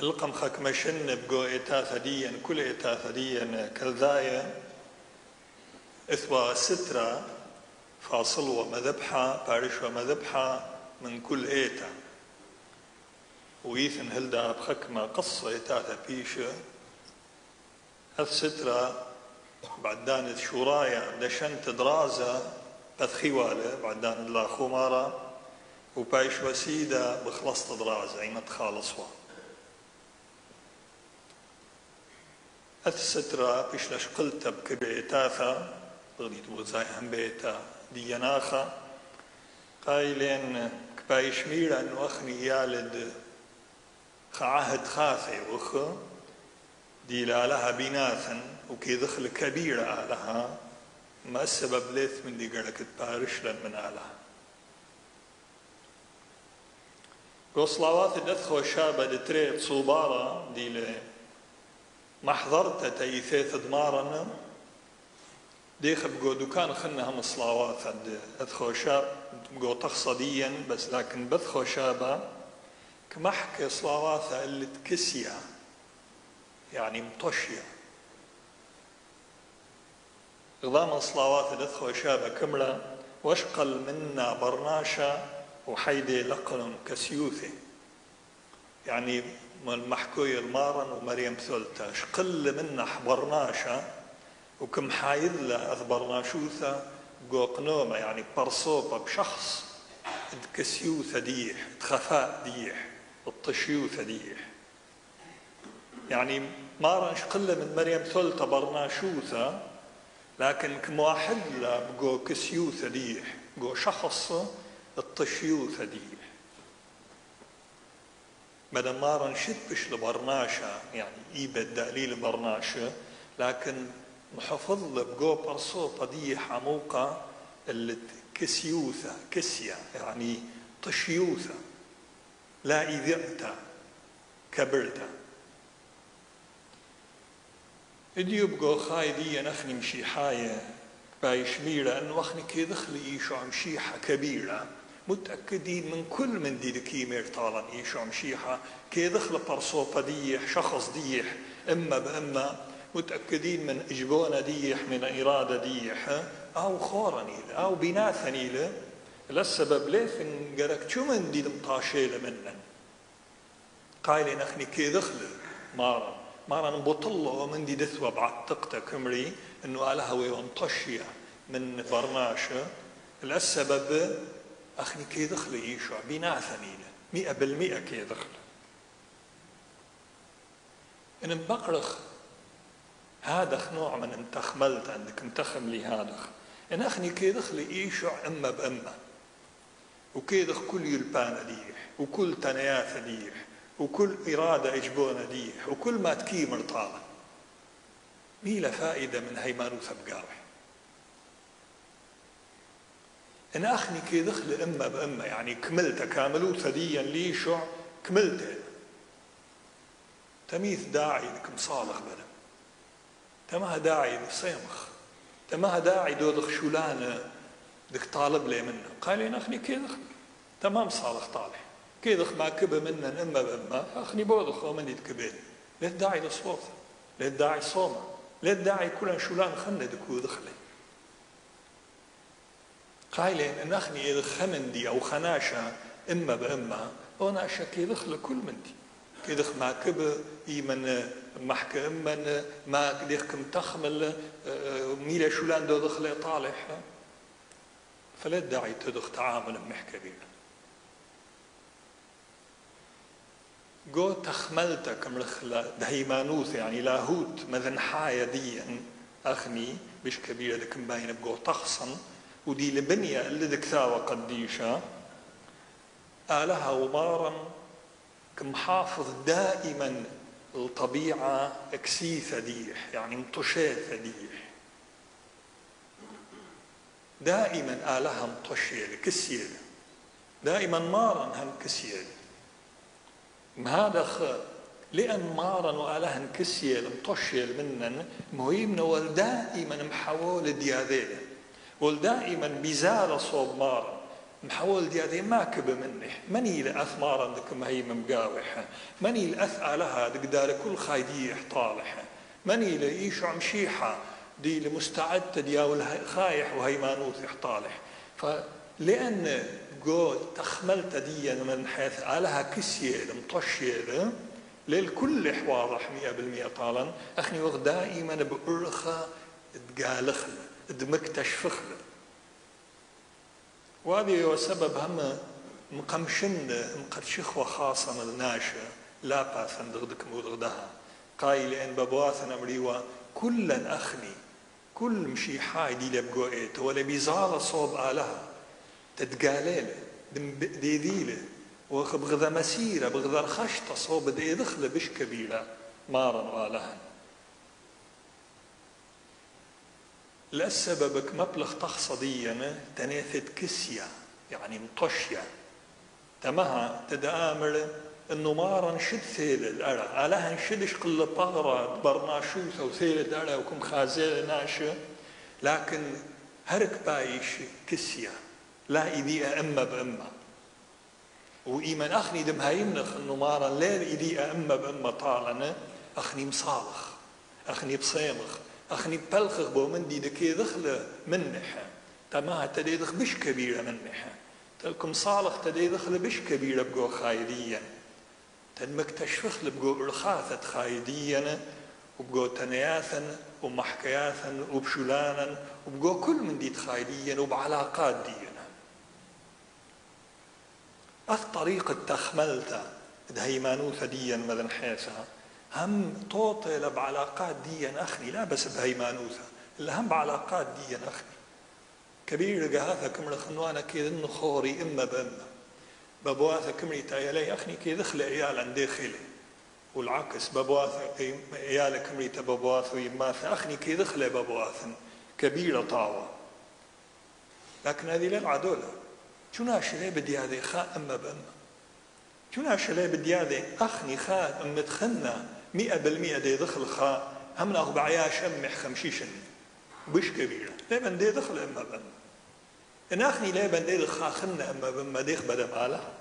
القم خك مشن بقو إتاثة ديا كل إتاثة ديا كالذايا إثوى سترة فاصل ومذبحة بارش ومذبحة من كل إيتا ويثن هلدا بخكمة قصة إتاثة بيشة هذ سترة بعد دانت شورايا دشنت درازة بثخيوالة بعد دان الله خمارة. وبايش وسيدة بخلصت درازة أي متخالصوا السترة بيش لشقلت بكبيتاثا بغديت بغزاي هم بيتا دياناخا قايلين كبايش ميرا انو اخني يالد خعهد خاثي وخ. دي لها بناثا وكي دخل كبيرة لها ما السبب ليث من دي قالك تبارش لن من آلها وصلاوات الأثخ شابة دتريت صوبارة دي ما حضرت تيثيث دمارنا ديخ بقو دكان خنا هم صلاوات شاب بقو تقصديا بس لكن بدخو شابة كمحكي صلاوات اللي تكسيا يعني مطشية غضام صلاوات الأدخو شابة كملة واشقل منا برناشا وحيدي لقن كسيوثي يعني المحكوية المارن ومريم ثلتا شقل منا حبرناشا وكم حايدلا أثبرناشوثا قوقنومة يعني برصوبة بشخص. كسيوثة ديح تخفاء ديح الطشيوثة ديح. يعني مارن شقل من مريم ثلتا برناشوثا لكن كم واحد لا بقو كسيوثة ديح قو شخص الطشيوثة ديح. بدل ما رنشد بش يعني إيبا الدليل برناشا لكن محفظ بقو برصو قضية حموقة اللي كسيوثة كسية يعني طشيوثة لا إذئتا كبرتا إديو بقو خايدية نخني مشي حاية بايش ميرة أنه أخني كي دخلي إيشو عم شيحة كبيرة. متأكدين من كل من دي كيمير طالن عم شيحة كي دخل برصوبة ديح شخص ديح إما بإما متأكدين من إجبونا ديح من إرادة ديح أو خورا نيلة أو بناثا نيلة للسبب ليه إن قالك شو من دي مطاشيلة منا قايلين أخني كي دخل مارا مارا نبطله ومن دي دثوة بعتقتا كمري إنه ألها وينطشيا من برناشة. للسبب أخني كي دخل يشوع بناثا نيلة مئة بالمئة كي دخل. إن بقرخ هذا نوع من انت خملت عندك انتخم لي هذا إن أخني كي دخل يشوع إما بإما. وكي دخل كل يلبانا ديح وكل تنياث ديح وكل إرادة إجبونا ديح وكل ما تكي مرطالة ميلا فائدة من هيمانوث بقاوح. إن أخني كي دخل إما بإما يعني كملت كاملو ثديا لي شع كملت. تميث داعي لك مصالح بلا. تما داعي لصيمخ. تما داعي دودخ شولانة دك طالب لي منه. قال لي أخني كي دخل تمام صالح طالح. كي دخ ما كبه منا إما بإما أخني بودخ ومن يتكبه. ليه داعي لصوت ليه داعي صومه ليه داعي كل شولان خندك ودخله قايلين إن اخني اذا خمندي أو خناشا إما بإما. أنا شكي دخل كل مندي. كيدخ ما كب يمن محك امن ما كم تخمل ميلا شولان دو دخل طالح. فلا داعي تدخ تعامل محكى بينا جو تخملتك مرخلة دهيمانوث يعني لاهوت مذن حاية ديا. أخني مش كبيرة لكن باين بقو تخصن. ودي لبنية اللي ذكثاوة قديشة. آلها ومارا كمحافظ دائما الطبيعة اكسيثة ديح يعني مطشيثة ديح دائما آلها مطشية كسية دائما مارا هم كسية هذا خ؟ لأن مارا وآلها كسية مطشية منن مهم دائما محول دياذيله ودائما بزار صوب مار محول هذه ما كب منح مني لأث مارا دك ما هي مقاوحة مني لأث علىها دك دار كل خايدي احطالحة مني لإيش عم شيحة. دي لمستعد دياول خايح وهي مانوث احطالح فلأن جو تخملت دي من حيث علىها كسية مطشية للكل مئة بالمئة طالا. أخني وقت دائما بأرخى تقالخل دمكتشفخل وهذه هو سبب هم مقمشن مقدشخوة خاصة الناشة لا باسن دغدك مودغدها قايل إن ببواثن أمريوا كلا أخني. كل مشي حاي دي لبقو ايت ولا بيزال صوب آلها تتقاليل دي ديله وبغذا مسيرة بغذا الخشطة صوب دي دخل بش كبيرة مارا والها لسببك مبلغ تخصديا تناثت كسيا يعني مطشيا. تمها تدامر إنه مارا نشد ثيل الأرى. علىها نشدش قل طغرة برناشوثة وثيل الأرى وكم خازيل ناشة لكن هرك بايش كسيا. لا إذي أما بأما وإيمان أخني دم هايمنخ إنه مارا لير إذي أما بأما طالنا. أخني مصالخ. أخني بصيمخ. أخني بلخخ بو من دي دكي دخل منحة تما تدي دخ بش كبيرة منحة تلكم صالح تدي دخل بش كبيرة بقو خايديا. تد مكتشفخ لبقو إرخاثة خايديا وبقو تنياثا ومحكياثا وبشولانا وبقو كل من دي خايديا وبعلاقات دينا أث طريقة تخملتا دهيمانوثة ديا مذن حيثها. هم توطي بعلاقات دي أخني لا بس بهيمانوثة إلا هم بعلاقات دي أخني كبير جهاثة كمل خنوانا كيد إنه خوري إما بإما. ببواثة كمري تايلي أخني كيد خلي عيال عن داخلي. والعكس ببواثة عيال كمري تببواثة ويماثة أخني كيد خلي ببواثة كبيرة طاوة. لكن هذه للعدولة شو ناشلي بدي هذه خاء أما بأما؟ شو ناشلي بدي هذه؟ أخني خاء أم تخنا مئة بالمئة دي دخل خا هم ناخ بعياش أمح خمشيشن بش كبيرة لابن دي دخل أما بما إن أخني لابن دي دخل خنا أما بما ديخ بدا مالها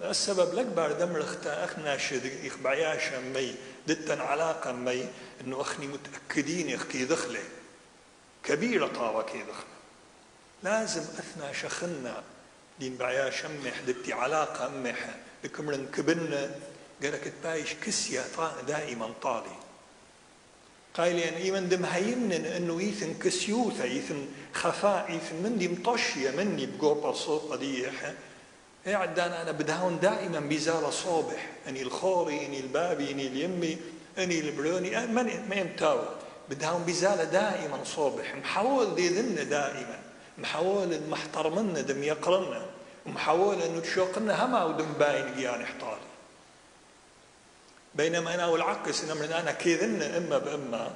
السبب الأكبر دم رختا أخنا شد إخ بعياش أمي دتن علاقة أمي إنه أخني متأكدين إخ كي دخلة. كبيرة طاوة كي دخلة. لازم أثنى شخنا دين بعياش أمح دتي علاقة أمح لكم كبرنا قالك تبايش كسيا دائما طالي. قايل يعني ايمن دم هيمنن إنه يثن كسيوثا يثن خفاء يثن مندي مطشية مني بقوبر صوت قديح. عدان أنا بدهون دائما بزال صوبح إني الخوري إني البابي إني اليمي إني البروني ما يمتاو. بدهون بزال دائما صوبح محاول دي ذن دائما. محاول المحترمنا دم يقرنا ومحاول إنه تشوقنا هما ودم باين يعني إحطالي. بينما أنا والعكس إن من أنا كيذن إما بإما.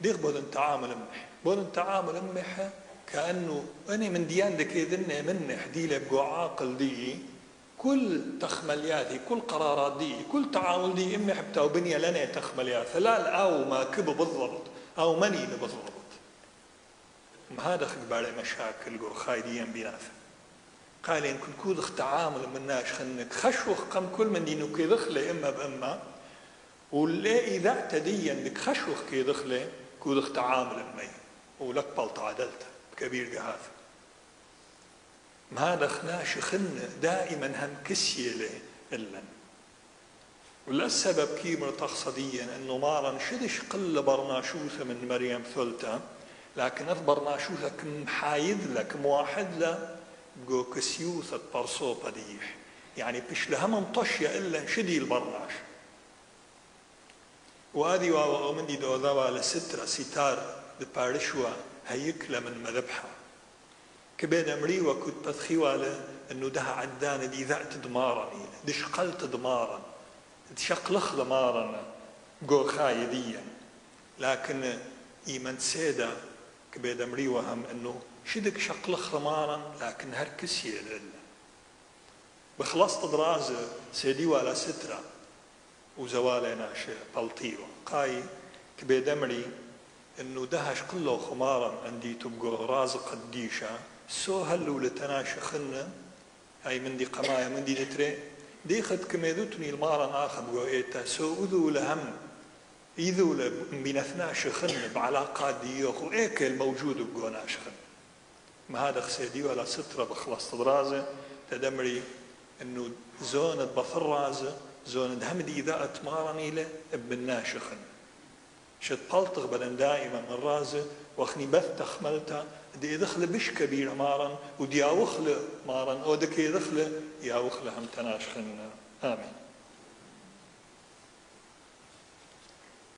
ديغ بودن تعامل أمح؟ بودن تعامل أمح؟ كأنه أنا من ديان دي كيذن منح دي لبقو عاقل دي كل تخملياتي كل قرارات دي كل تعامل دي أمح بتاو بنية لنا تخمليات لا أو ما كبه بالضبط أو مني بالضبط هذا خبالي مشاكل جو خايدين بيناثا قال إن كل كودخ تعامل من ناش خنك خشوخ قم كل من دينو كي إما بإما. ولا إذا اعتديا لك خشوخ كي دخله كودخ تعامل مي ولك بلط عدلت كبير جهاز ما دخناش خن دائما هم كسية له إلا. ولا السبب كيمر تقصديا إنه مارا شدش قل برناشوثة من مريم ثلتا لكن برناشوثة كم حايد لك موحد له بقو كسيوثة برصو بديح يعني بش لها منطشية إلا شدي البرناش. وهذه ومن دي دو ذا لسترة ستار ببارشوا هيكلا من مذبحة. كبين أمري وكنت بتخيوالة أنه ده عدان دي ذات دمارا دي شقلت دمارا دي شقلخ دمارا جو خايديا لكن إيمان سيدا كبين أمري وهم أنه شدك شقل خمارا لكن هركس يلل بخلصت درازة سيدي ولا سترة وزوالي ناشي بلطيو. قاي كبي دمري انه دهش كله خمارا عندي تبقى رازق الديشة سو هلو لتناشخن هاي من دي قمايا من دي نتري. دي خد كميدوتني المارا آخد وإيتا سو أذو لهم إذو بنثنا شخن بعلاقات ديوخ وإيك الموجود بقونا شخن ما هذا خسيدي ولا سترة بخلص درازة تدمري إنه زون بفرازة زون هم دي إذا أتمارني له ابن ناشخن. شت بلطغ بدن دائما من رازة وخني بث تخملتا دي دخل بش كبير مارا ودي أوخل مارا أو دكي دخل يا وخل هم تناشخن. آمين.